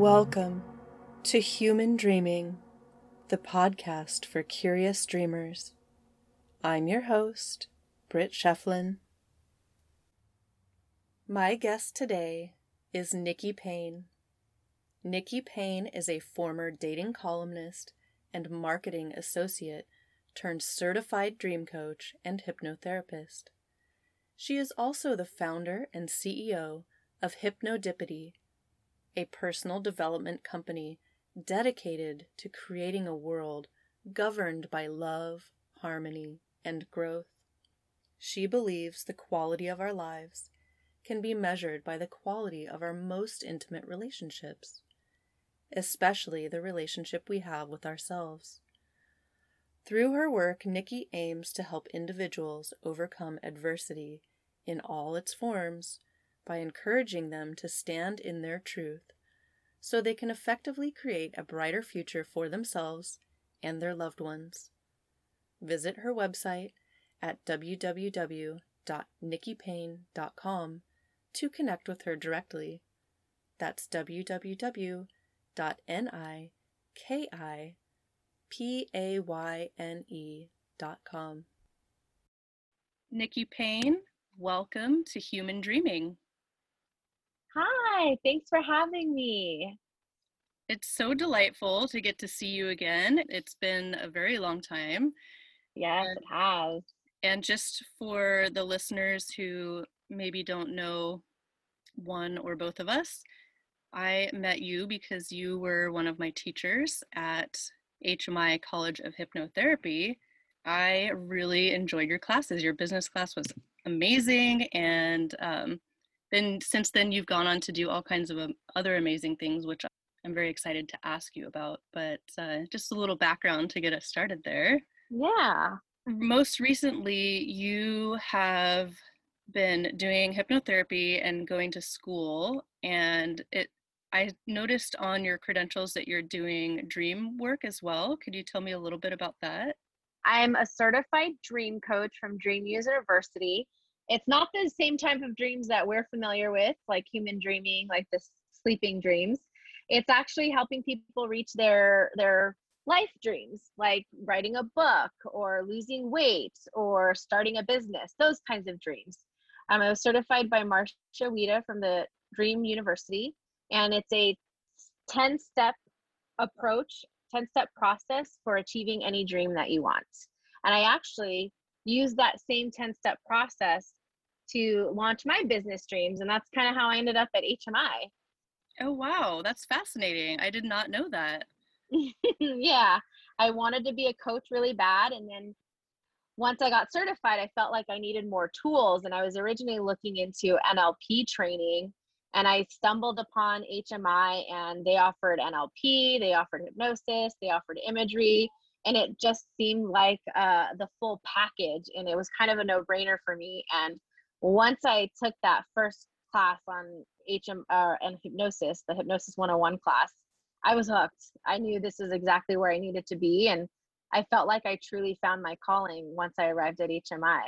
Welcome to Human Dreaming, the podcast for curious dreamers. I'm your host, Britt Shefflin. My guest today is Nikki Payne. Nikki Payne is a former dating columnist and marketing associate turned certified dream coach and hypnotherapist. She is also the founder and CEO of Hypnodipity, a personal development company dedicated to creating a world governed by love, harmony, and growth. She believes the quality of our lives can be measured by the quality of our most intimate relationships, especially the relationship we have with ourselves. Through her work, Nikki aims to help individuals overcome adversity in all its forms by encouraging them to stand in their truth so they can effectively create a brighter future for themselves and their loved ones. Visit her website at www.nikkipayne.com to connect with her directly. That's www.nikkipayne.com. Nikki Payne, welcome to Human Dreaming. Hi, thanks for having me. It's so delightful to get to see you again. It's been a very long time. Yes, and, it has. And just for the listeners who maybe don't know one or both of us, I met you because you were one of my teachers at HMI College of Hypnotherapy. I really enjoyed your classes. Your business class was amazing, and um, then since then you've gone on to do all kinds of um, other amazing things which i'm very excited to ask you about but uh, just a little background to get us started there. Yeah. Most recently you have been doing hypnotherapy and going to school and it i noticed on your credentials that you're doing dream work as well. Could you tell me a little bit about that? I'm a certified dream coach from dream university it's not the same type of dreams that we're familiar with, like human dreaming, like the sleeping dreams. It's actually helping people reach their their life dreams, like writing a book or losing weight or starting a business, those kinds of dreams. Um, I was certified by Marcia Wieder from the Dream University, and it's a 10 step approach, 10 step process for achieving any dream that you want. And I actually use that same 10 step process to launch my business dreams. And that's kind of how I ended up at HMI. Oh, wow. That's fascinating. I did not know that. yeah. I wanted to be a coach really bad. And then once I got certified, I felt like I needed more tools. And I was originally looking into NLP training. And I stumbled upon HMI and they offered NLP, they offered hypnosis, they offered imagery. And it just seemed like uh, the full package. And it was kind of a no brainer for me. And once I took that first class on HM uh, and hypnosis, the hypnosis 101 class, I was hooked. I knew this is exactly where I needed to be. And I felt like I truly found my calling once I arrived at HMI.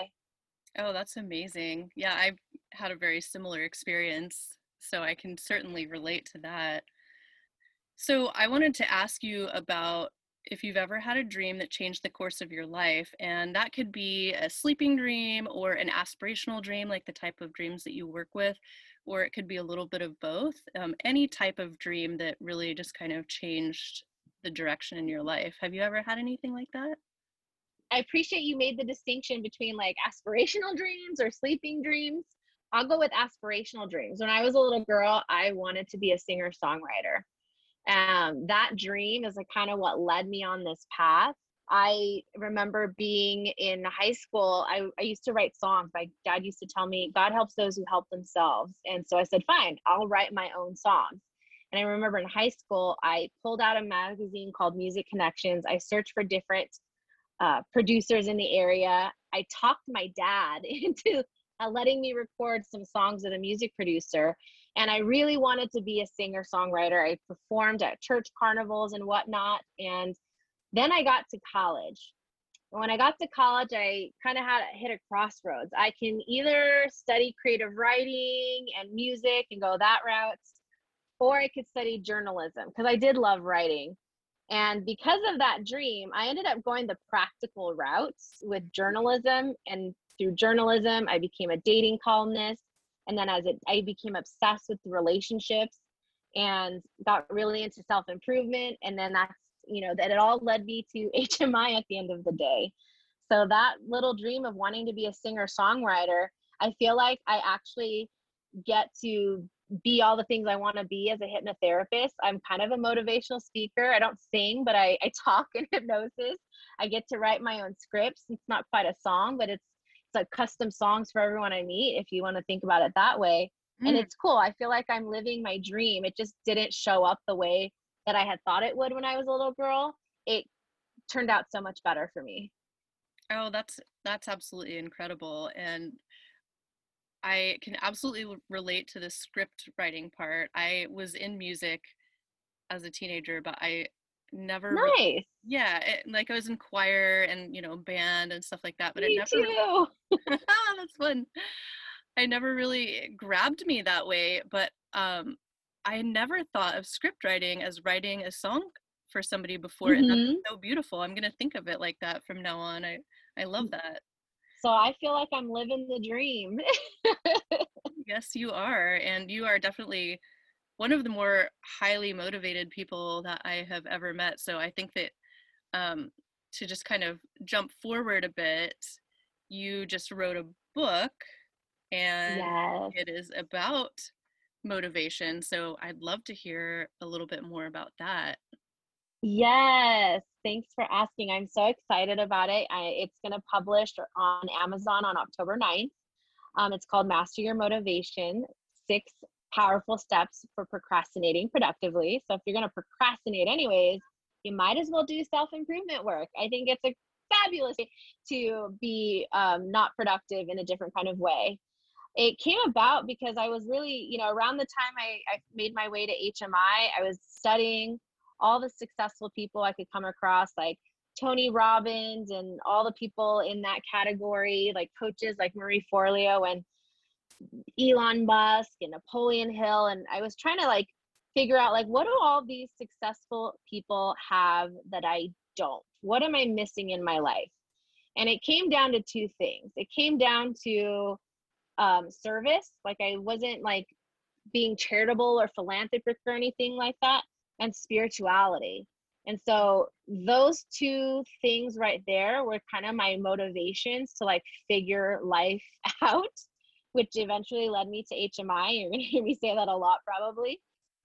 Oh, that's amazing. Yeah, I've had a very similar experience. So I can certainly relate to that. So I wanted to ask you about if you've ever had a dream that changed the course of your life. And that could be a sleeping dream or an aspirational dream, like the type of dreams that you work with, or it could be a little bit of both. Um, any type of dream that really just kind of changed the direction in your life. Have you ever had anything like that? I appreciate you made the distinction between like aspirational dreams or sleeping dreams. I'll go with aspirational dreams. When I was a little girl, I wanted to be a singer songwriter um, that dream is kind of what led me on this path. I remember being in high school, I, I used to write songs. My dad used to tell me, God helps those who help themselves. And so I said, fine, I'll write my own songs. And I remember in high school, I pulled out a magazine called Music Connections. I searched for different uh, producers in the area. I talked my dad into uh, letting me record some songs with a music producer. And I really wanted to be a singer songwriter. I performed at church carnivals and whatnot. And then I got to college. When I got to college, I kind of had hit a crossroads. I can either study creative writing and music and go that route, or I could study journalism because I did love writing. And because of that dream, I ended up going the practical routes with journalism. And through journalism, I became a dating columnist. And then as it, I became obsessed with relationships and got really into self improvement. And then that's, you know, that it all led me to HMI at the end of the day. So that little dream of wanting to be a singer songwriter, I feel like I actually get to be all the things I want to be as a hypnotherapist. I'm kind of a motivational speaker. I don't sing, but I, I talk in hypnosis. I get to write my own scripts. It's not quite a song, but it's it's like custom songs for everyone I meet, if you want to think about it that way. Mm. And it's cool. I feel like I'm living my dream. It just didn't show up the way that I had thought it would when I was a little girl. It turned out so much better for me. Oh, that's that's absolutely incredible. And I can absolutely relate to the script writing part. I was in music as a teenager, but I never nice. Really, yeah, it, like I was in choir and you know band and stuff like that, but me it never too. that's fun. I never really grabbed me that way, but um I never thought of script writing as writing a song for somebody before mm-hmm. and that's mm-hmm. so beautiful. I'm to think of it like that from now on. I I love that. So I feel like I'm living the dream. yes, you are. And you are definitely one of the more highly motivated people that I have ever met. So I think that um, to just kind of jump forward a bit, you just wrote a book and yes. it is about motivation. So I'd love to hear a little bit more about that. Yes, thanks for asking. I'm so excited about it. I, it's going to publish on Amazon on October 9th. Um, it's called Master Your Motivation Six Powerful Steps for Procrastinating Productively. So, if you're going to procrastinate anyways, you might as well do self improvement work. I think it's a fabulous to be um, not productive in a different kind of way. It came about because I was really, you know, around the time I, I made my way to HMI, I was studying all the successful people I could come across, like Tony Robbins and all the people in that category, like coaches like Marie Forleo and Elon Musk and Napoleon Hill. And I was trying to like figure out like what do all these successful people have that I don't? What am I missing in my life? And it came down to two things. It came down to um, service, like I wasn't like being charitable or philanthropic or anything like that and spirituality. And so those two things right there were kind of my motivations to like figure life out, which eventually led me to HMI. You're gonna hear me say that a lot probably.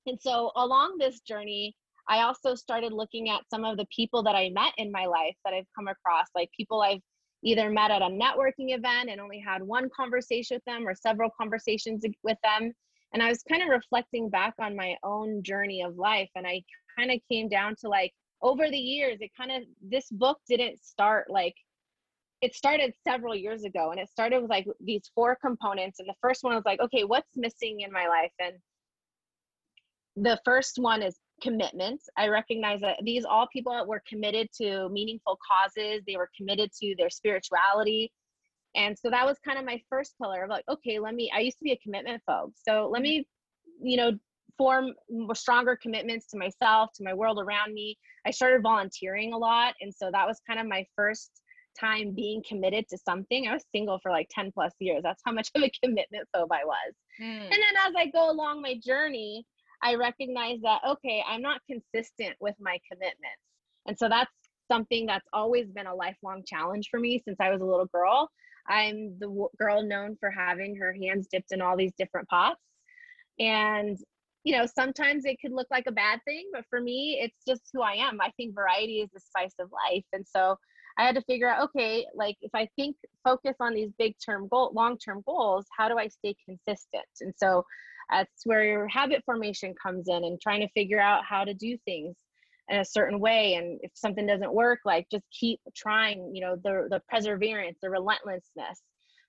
And so along this journey, I also started looking at some of the people that I met in my life that I've come across, like people I've either met at a networking event and only had one conversation with them or several conversations with them and i was kind of reflecting back on my own journey of life and i kind of came down to like over the years it kind of this book didn't start like it started several years ago and it started with like these four components and the first one was like okay what's missing in my life and the first one is commitment i recognize that these all people were committed to meaningful causes they were committed to their spirituality and so that was kind of my first pillar of like, okay, let me, I used to be a commitment phobe. So let me, you know, form stronger commitments to myself, to my world around me. I started volunteering a lot. And so that was kind of my first time being committed to something. I was single for like 10 plus years. That's how much of a commitment phobe I was. Mm. And then as I go along my journey, I recognize that, okay, I'm not consistent with my commitments. And so that's something that's always been a lifelong challenge for me since I was a little girl. I'm the w- girl known for having her hands dipped in all these different pots. And, you know, sometimes it could look like a bad thing, but for me, it's just who I am. I think variety is the spice of life. And so I had to figure out, okay, like if I think focus on these big term goal, long term goals, how do I stay consistent? And so that's where your habit formation comes in and trying to figure out how to do things in a certain way and if something doesn't work like just keep trying you know the the perseverance the relentlessness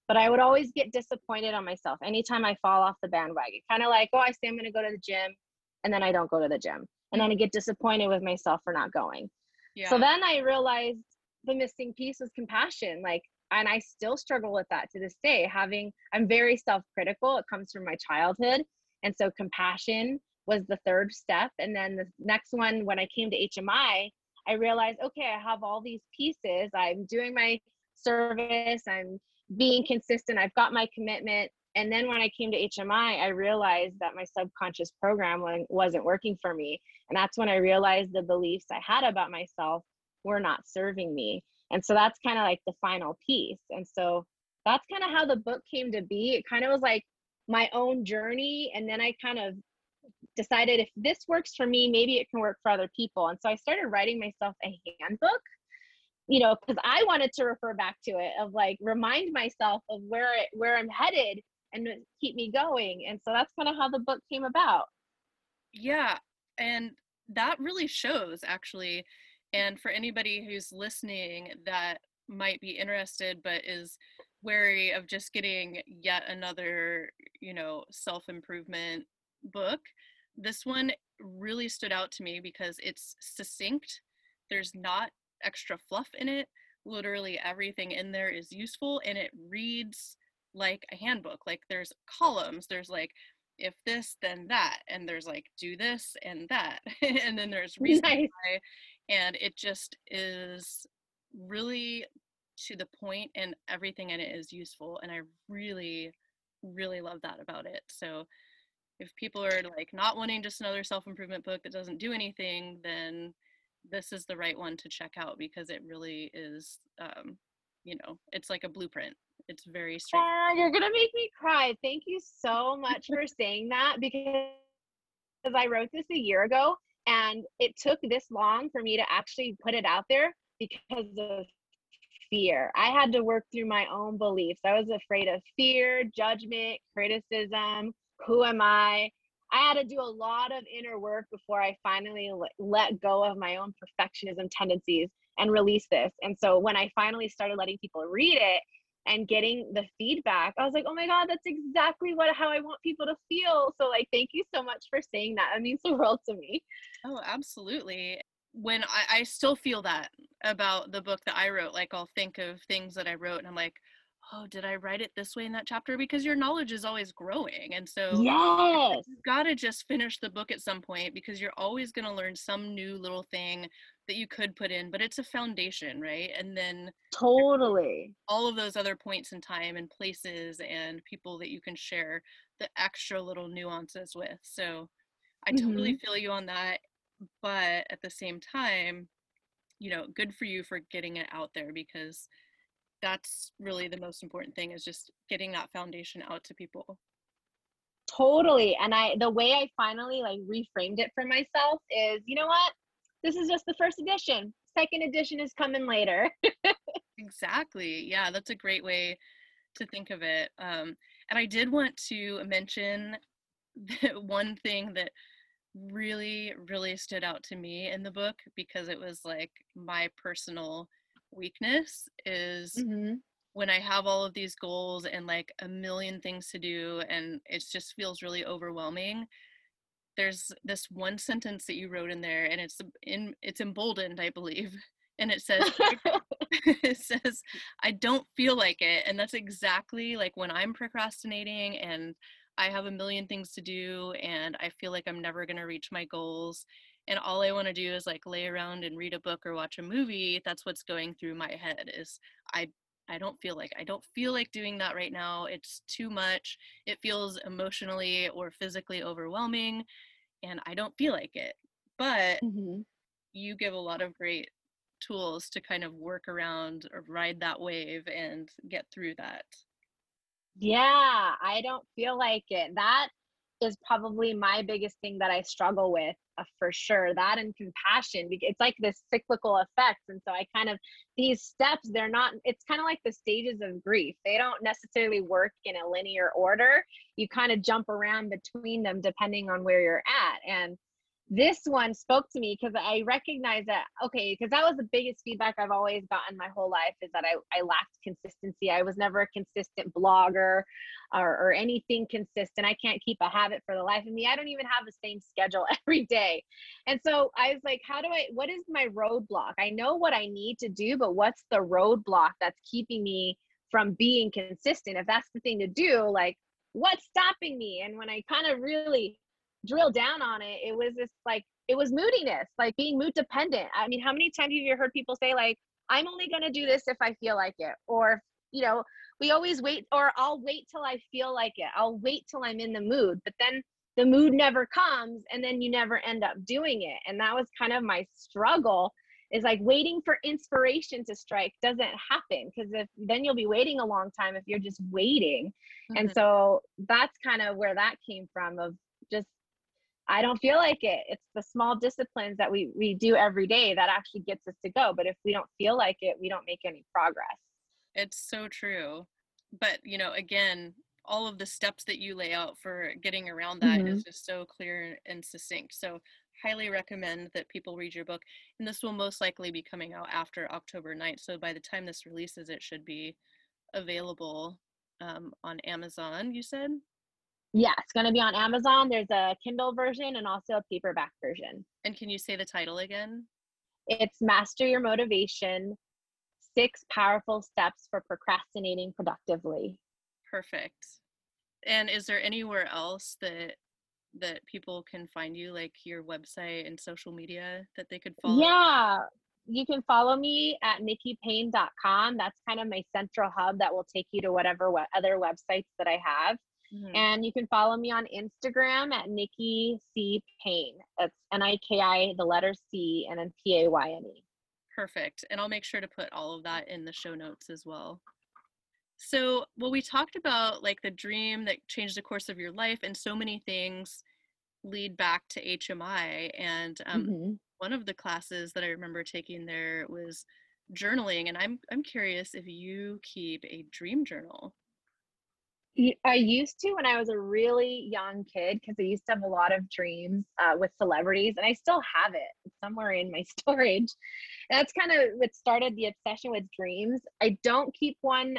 but i would always get disappointed on myself anytime i fall off the bandwagon kind of like oh i say i'm going to go to the gym and then i don't go to the gym and then i get disappointed with myself for not going yeah. so then i realized the missing piece was compassion like and i still struggle with that to this day having i'm very self-critical it comes from my childhood and so compassion was the third step. And then the next one, when I came to HMI, I realized, okay, I have all these pieces. I'm doing my service, I'm being consistent, I've got my commitment. And then when I came to HMI, I realized that my subconscious program wasn't working for me. And that's when I realized the beliefs I had about myself were not serving me. And so that's kind of like the final piece. And so that's kind of how the book came to be. It kind of was like my own journey. And then I kind of decided if this works for me, maybe it can work for other people. And so I started writing myself a handbook, you know, because I wanted to refer back to it of like remind myself of where it, where I'm headed and keep me going. And so that's kind of how the book came about. Yeah. And that really shows actually. And for anybody who's listening that might be interested but is wary of just getting yet another, you know, self improvement book, this one really stood out to me because it's succinct. There's not extra fluff in it. Literally everything in there is useful and it reads like a handbook. Like there's columns, there's like if this then that and there's like do this and that and then there's reason nice. why and it just is really to the point and everything in it is useful and i really really love that about it. So if people are like not wanting just another self-improvement book that doesn't do anything then this is the right one to check out because it really is um, you know it's like a blueprint. It's very straight oh, you're gonna make me cry. Thank you so much for saying that because i wrote this a year ago and it took this long for me to actually put it out there because of fear. I had to work through my own beliefs. I was afraid of fear, judgment, criticism. Who am I? I had to do a lot of inner work before I finally let go of my own perfectionism tendencies and release this. And so when I finally started letting people read it and getting the feedback, I was like, "Oh my god, that's exactly what how I want people to feel." So like, thank you so much for saying that. It means the world to me. Oh, absolutely when I, I still feel that about the book that I wrote, like I'll think of things that I wrote and I'm like, oh, did I write it this way in that chapter? Because your knowledge is always growing. And so yes. you've got to just finish the book at some point because you're always going to learn some new little thing that you could put in, but it's a foundation, right? And then totally all of those other points in time and places and people that you can share the extra little nuances with. So I totally mm-hmm. feel you on that but at the same time you know good for you for getting it out there because that's really the most important thing is just getting that foundation out to people totally and i the way i finally like reframed it for myself is you know what this is just the first edition second edition is coming later exactly yeah that's a great way to think of it um, and i did want to mention one thing that really, really stood out to me in the book because it was like my personal weakness is mm-hmm. when I have all of these goals and like a million things to do and it just feels really overwhelming. There's this one sentence that you wrote in there and it's in it's emboldened, I believe. And it says it says I don't feel like it and that's exactly like when I'm procrastinating and I have a million things to do and I feel like I'm never going to reach my goals. And all I want to do is like lay around and read a book or watch a movie. That's what's going through my head is I I don't feel like I don't feel like doing that right now. It's too much. It feels emotionally or physically overwhelming and I don't feel like it. But mm-hmm. you give a lot of great tools to kind of work around or ride that wave and get through that. Yeah, I don't feel like it. That is probably my biggest thing that I struggle with uh, for sure. That and compassion. It's like this cyclical effect. And so I kind of, these steps, they're not, it's kind of like the stages of grief. They don't necessarily work in a linear order. You kind of jump around between them depending on where you're at. And this one spoke to me because I recognize that okay, because that was the biggest feedback I've always gotten my whole life is that I, I lacked consistency. I was never a consistent blogger or, or anything consistent. I can't keep a habit for the life of me. I don't even have the same schedule every day. And so I was like, how do I what is my roadblock? I know what I need to do, but what's the roadblock that's keeping me from being consistent? If that's the thing to do, like what's stopping me? And when I kind of really drill down on it, it was this like it was moodiness, like being mood dependent. I mean, how many times have you heard people say like, "I'm only gonna do this if I feel like it," or you know, we always wait, or I'll wait till I feel like it. I'll wait till I'm in the mood, but then the mood never comes, and then you never end up doing it. And that was kind of my struggle is like waiting for inspiration to strike doesn't happen because if then you'll be waiting a long time if you're just waiting mm-hmm. and so that's kind of where that came from of just i don't feel like it it's the small disciplines that we we do every day that actually gets us to go but if we don't feel like it we don't make any progress it's so true but you know again all of the steps that you lay out for getting around that mm-hmm. is just so clear and succinct so highly recommend that people read your book. And this will most likely be coming out after October 9th. So by the time this releases, it should be available um, on Amazon, you said? Yeah, it's going to be on Amazon. There's a Kindle version and also a paperback version. And can you say the title again? It's Master Your Motivation Six Powerful Steps for Procrastinating Productively. Perfect. And is there anywhere else that that people can find you, like your website and social media that they could follow? Yeah, you can follow me at nikkipayne.com. That's kind of my central hub that will take you to whatever what other websites that I have. Mm-hmm. And you can follow me on Instagram at Nikki C Payne. That's N I K I, the letter C, and then P A Y N E. Perfect. And I'll make sure to put all of that in the show notes as well. So, well, we talked about like the dream that changed the course of your life, and so many things lead back to HMI. And um, mm-hmm. one of the classes that I remember taking there was journaling, and I'm I'm curious if you keep a dream journal. I used to when I was a really young kid because I used to have a lot of dreams uh, with celebrities, and I still have it somewhere in my storage. that's kind of what started the obsession with dreams. I don't keep one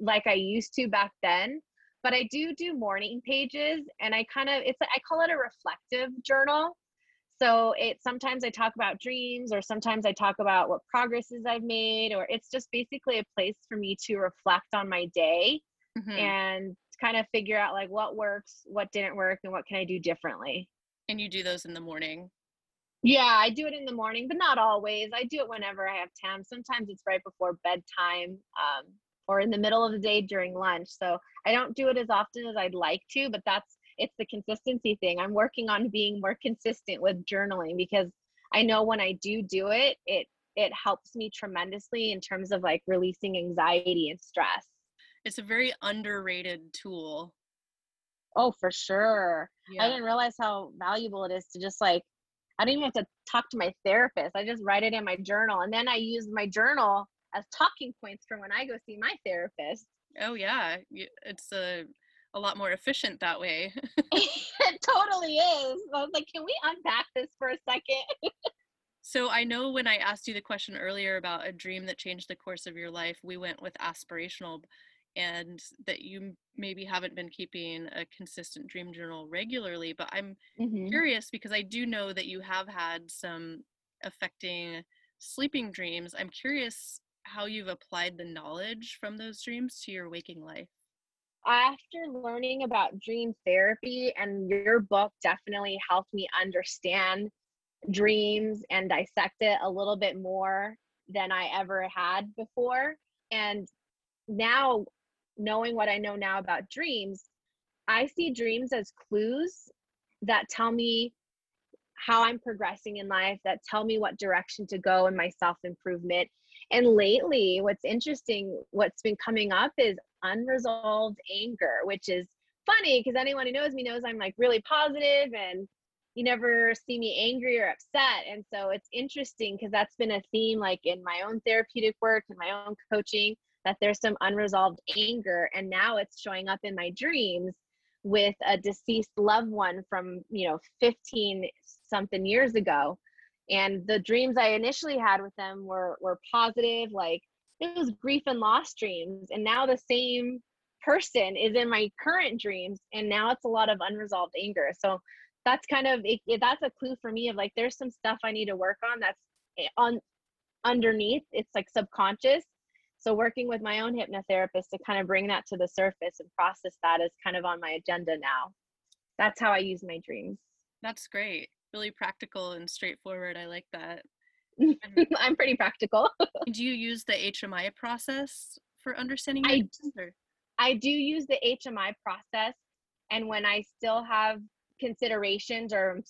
like I used to back then, but I do do morning pages and I kind of it's I call it a reflective journal. So it sometimes I talk about dreams or sometimes I talk about what progresses I've made or it's just basically a place for me to reflect on my day mm-hmm. and kind of figure out like what works, what didn't work and what can I do differently. And you do those in the morning? Yeah, I do it in the morning, but not always. I do it whenever I have time. Sometimes it's right before bedtime. Um, or in the middle of the day during lunch. So I don't do it as often as I'd like to, but that's it's the consistency thing. I'm working on being more consistent with journaling because I know when I do do it, it it helps me tremendously in terms of like releasing anxiety and stress. It's a very underrated tool. Oh, for sure. Yeah. I didn't realize how valuable it is to just like I don't even have to talk to my therapist. I just write it in my journal and then I use my journal as talking points for when I go see my therapist. Oh yeah, it's a a lot more efficient that way. it totally is. I was like, can we unpack this for a second? so I know when I asked you the question earlier about a dream that changed the course of your life, we went with aspirational and that you maybe haven't been keeping a consistent dream journal regularly, but I'm mm-hmm. curious because I do know that you have had some affecting sleeping dreams. I'm curious how you've applied the knowledge from those dreams to your waking life. After learning about dream therapy, and your book definitely helped me understand dreams and dissect it a little bit more than I ever had before. And now, knowing what I know now about dreams, I see dreams as clues that tell me how I'm progressing in life, that tell me what direction to go in my self improvement. And lately, what's interesting, what's been coming up is unresolved anger, which is funny because anyone who knows me knows I'm like really positive and you never see me angry or upset. And so it's interesting because that's been a theme like in my own therapeutic work and my own coaching that there's some unresolved anger. And now it's showing up in my dreams with a deceased loved one from, you know, 15 something years ago. And the dreams i initially had with them were were positive like it was grief and loss dreams. And now the same person is in my current dreams and now it's a lot of unresolved anger. So that's kind of it, it, that's a clue for me of like there's some stuff i need to work on that's eh, on underneath. It's like subconscious so working with my own hypnotherapist to kind of bring that to the surface and process that is kind of on my agenda now that's how I use my dreams. That's great. Really practical and straightforward. I like that. I'm pretty practical. do you use the HMI process for understanding I, I do use the HMI process and when I still have considerations or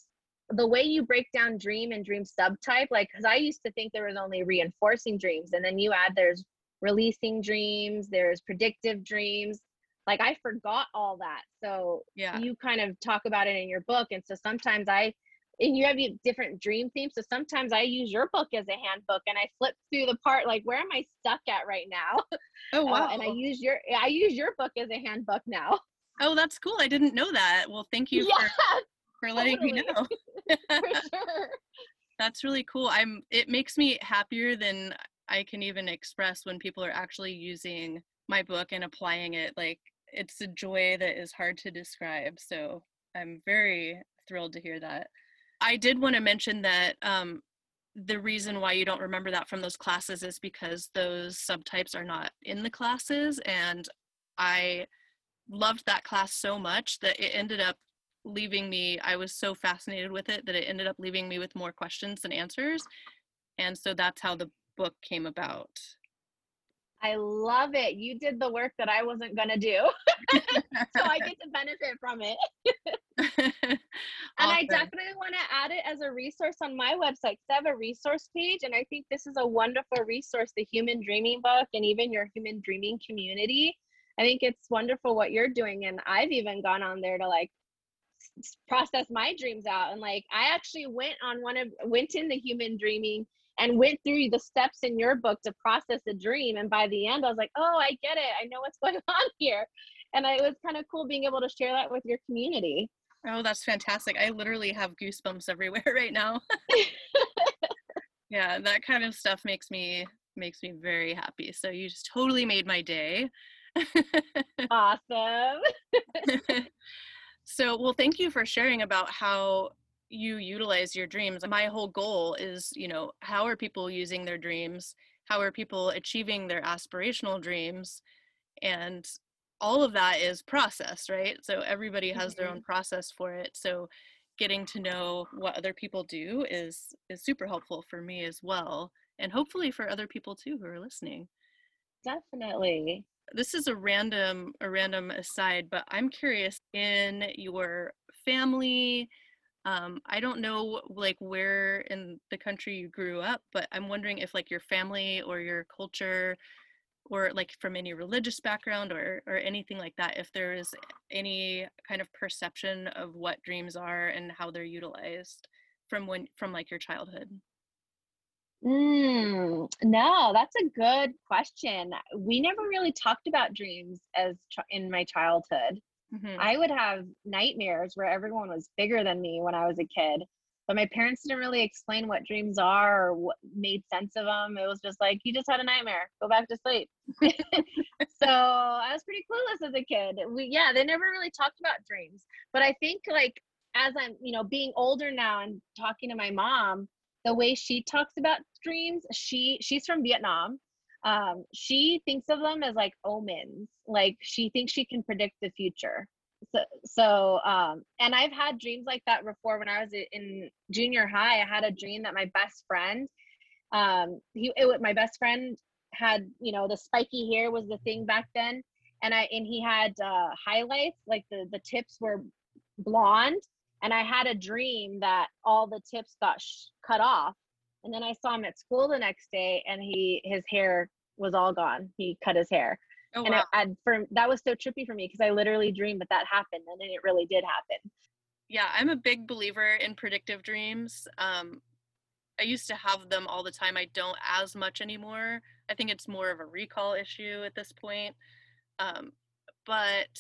the way you break down dream and dream subtype like because i used to think there was only reinforcing dreams and then you add there's releasing dreams there's predictive dreams like i forgot all that so yeah you kind of talk about it in your book and so sometimes i and you have different dream themes so sometimes i use your book as a handbook and i flip through the part like where am i stuck at right now oh wow uh, and i use your i use your book as a handbook now oh that's cool i didn't know that well thank you yeah, for for letting totally. me know. for sure. That's really cool. I'm it makes me happier than I can even express when people are actually using my book and applying it. Like it's a joy that is hard to describe. So I'm very thrilled to hear that. I did want to mention that um, the reason why you don't remember that from those classes is because those subtypes are not in the classes. And I loved that class so much that it ended up leaving me i was so fascinated with it that it ended up leaving me with more questions than answers and so that's how the book came about? I love it. You did the work that i wasn't going to do. So i get to benefit from it. And i definitely want to add it as a resource on my website. I have a resource page and i think this is a wonderful resource the human dreaming book and even your human dreaming community. I think it's wonderful what you're doing. And I've even gone on there to like process my dreams out. And like i actually went on one of went in the human dreaming and went through the steps in your book to process a dream and by the end i was like oh i get it. I know what's going on here. And it was kind of cool being able to share that with your community. Oh that's fantastic. I literally have goosebumps everywhere right now. Yeah that kind of stuff makes me makes me very happy. So you just totally made my day. Awesome. So, well, thank you for sharing about how you utilize your dreams. My whole goal is, you know, how are people using their dreams? How are people achieving their aspirational dreams? And all of that is process, right? So everybody has mm-hmm. their own mm-hmm. process for it. So getting to know what other people do is is super helpful for me as well and hopefully for other people too who are listening. Definitely this is a random a random aside but i'm curious in your family um, i don't know like where in the country you grew up but i'm wondering if like your family or your culture or like from any religious background or or anything like that if there is any kind of perception of what dreams are and how they're utilized from when from like your childhood Mm, no, that's a good question. We never really talked about dreams as in my childhood. Mm-hmm. I would have nightmares where everyone was bigger than me when I was a kid. But my parents didn't really explain what dreams are or what made sense of them. It was just like, you just had a nightmare, go back to sleep. so I was pretty clueless as a kid. We, yeah, they never really talked about dreams. But I think, like, as I'm, you know, being older now and talking to my mom, the way she talks about dreams she she's from vietnam um she thinks of them as like omens like she thinks she can predict the future. So so um and i've had dreams like that before. When i was in junior high i had a dream that my best friend um he it, my best friend had you know the spiky hair was the thing back then. And i and he had uh highlights like the the tips were blonde. And i had a dream that all the tips got sh- cut off and then i saw him at school the next day and he his hair was all gone. He cut his hair. Oh, and wow. I, I, for that was so trippy for me because i literally dreamed that that happened and then it really did happen. Yeah i'm a big believer in predictive dreams. Um i used to have them all the time. I don't as much anymore. I think it's more of a recall issue at this point. Um but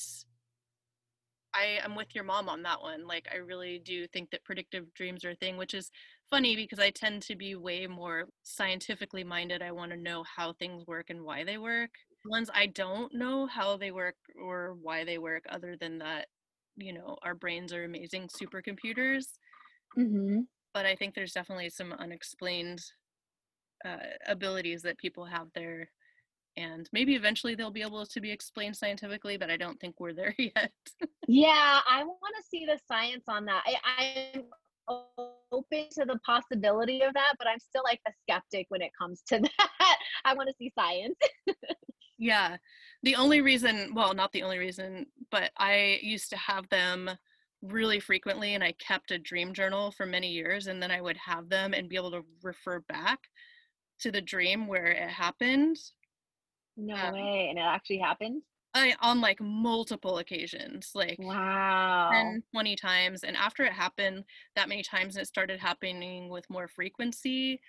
I am with your mom on that one. Like, I really do think that predictive dreams are a thing, which is funny because I tend to be way more scientifically minded. I want to know how things work and why they work. Ones I don't know how they work or why they work, other than that, you know, our brains are amazing supercomputers. Mm-hmm. But I think there's definitely some unexplained uh, abilities that people have there and maybe eventually they'll be able to be explained scientifically, but I don't think we're there yet. yeah, I want to see the science on that. I, I'm open to the possibility of that, but I'm still like a skeptic when it comes to that. I want to see science. yeah. The only reason, well, not the only reason, but I used to have them really frequently and I kept a dream journal for many years and then I would have them and be able to refer back to the dream where it happened. No um, way. And it actually happened? I, on like multiple occasions, like wow, 10, 20 times. And after it happened that many times and it started happening with more frequency,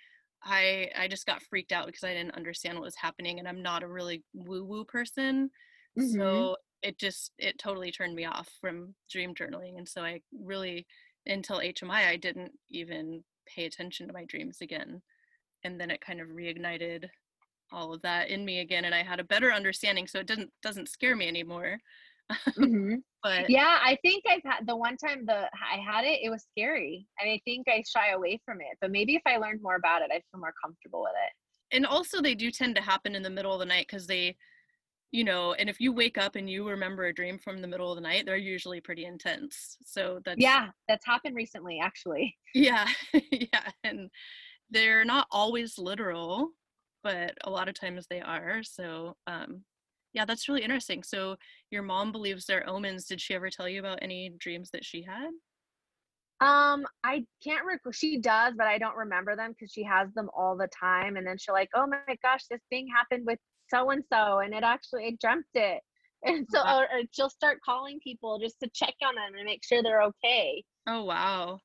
I I just got freaked out because I didn't understand what was happening and I'm not a really woo woo person. Mm-hmm. So it just it totally turned me off from dream journaling. And so I really until HMI I didn't even pay attention to my dreams again. And then it kind of reignited all of that in me again and i had a better understanding so it doesn't doesn't scare me anymore. Mm-hmm. but yeah i think i've had the one time the i had it it was scary and i think i shy away from it but maybe if i learned more about it i'd feel more comfortable with it. And also they do tend to happen in the middle of the night because they you know and if you wake up and you remember a dream from the middle of the night they're usually pretty intense so that's yeah that's happened recently actually. Yeah yeah and they're not always literal but a lot of times they are. So, um, yeah, that's really interesting. So, your mom believes they're omens. Did she ever tell you about any dreams that she had? Um, I can't recall. She does, but I don't remember them because she has them all the time. And then she'll like, oh my gosh, this thing happened with so and so, and it actually I dreamt it. And so, wow. or, or she'll start calling people just to check on them and make sure they're okay. Oh wow,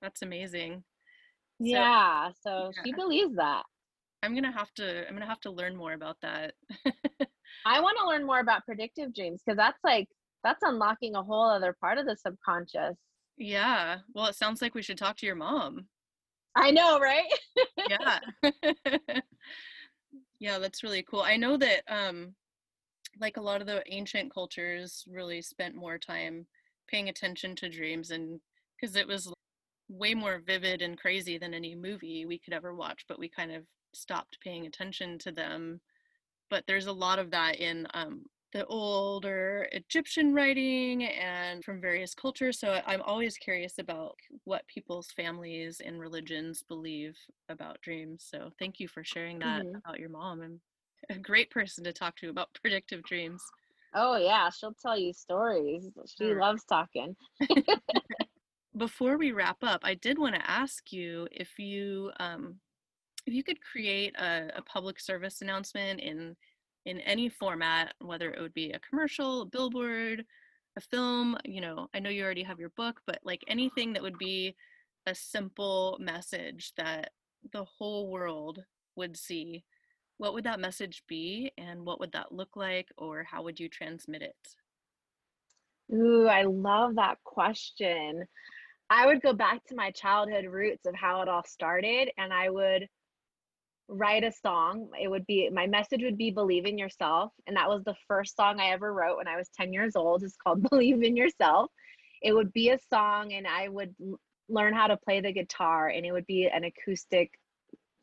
that's amazing. Yeah, so, so yeah. she believes that. I'm gonna have to I'm gonna have to learn more about that. I want to learn more about predictive dreams because that's like that's unlocking a whole other part of the subconscious. Yeah. Well, it sounds like we should talk to your mom. I know, right? yeah. yeah, that's really cool. I know that um like a lot of the ancient cultures really spent more time paying attention to dreams and because it was way more vivid and crazy than any movie we could ever watch, but we kind of stopped paying attention to them. But there's a lot of that in um, the older Egyptian writing and from various cultures. So I'm always curious about what people's families and religions believe about dreams. So thank you for sharing that mm-hmm. about your mom. I'm a great person to talk to about predictive dreams. Oh, yeah. She'll tell you stories. She sure. loves talking. Before we wrap up, I did want to ask you if you um, if you could create a, a public service announcement in in any format, whether it would be a commercial, a billboard, a film, you know, I know you already have your book, but like anything that would be a simple message that the whole world would see, what would that message be and what would that look like or how would you transmit it? Ooh, I love that question. I would go back to my childhood roots of how it all started and I would write a song. It would be my message would be believe in yourself. And that was the first song I ever wrote when I was 10 years old. It's called Believe in Yourself. It would be a song and I would learn how to play the guitar and it would be an acoustic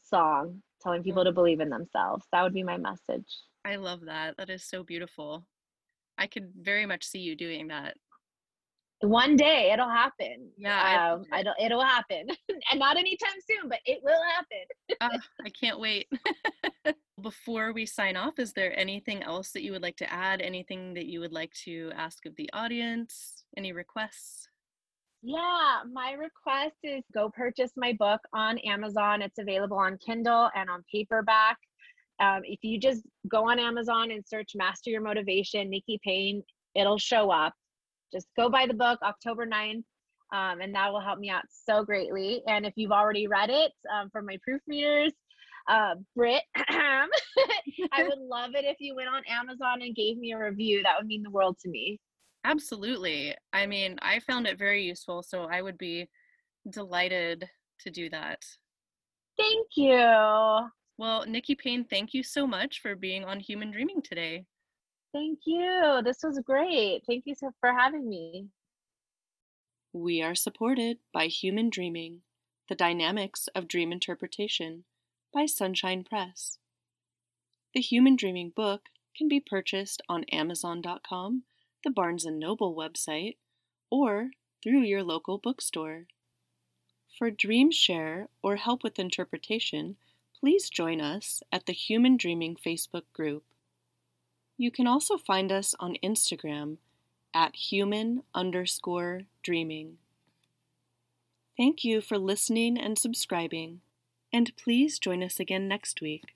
song telling people to mm. believe in themselves. That would be my message. I love that. That is so beautiful. I could very much see you doing that one day it'll happen. Yeah, um, I don't. It'll happen, and not anytime soon, but it will happen. uh, I can't wait. Before we sign off, is there anything else that you would like to add? Anything that you would like to ask of the audience? Any requests? Yeah, my request is go purchase my book on Amazon. It's available on Kindle and on paperback. Um, if you just go on Amazon and search Master Your Motivation, Nikki Payne, it'll show up just go buy the book October 9th. Um, and that will help me out so greatly. And if you've already read it um, from my proofreaders, uh, Britt, I would love it if you went on Amazon and gave me a review. That would mean the world to me. Absolutely. I mean, I found it very useful, so I would be delighted to do that. Thank you. Well, Nikki Payne, thank you so much for being on Human Dreaming today. Thank you. This was great. Thank you so for having me. We are supported by Human Dreaming, The Dynamics of Dream Interpretation by Sunshine Press. The Human Dreaming book can be purchased on Amazon.com, the Barnes & Noble website, or through your local bookstore. For Dream Share or help with interpretation, please join us at the Human Dreaming Facebook group. You can also find us on Instagram at human underscore dreaming. Thank you for listening and subscribing, and please join us again next week.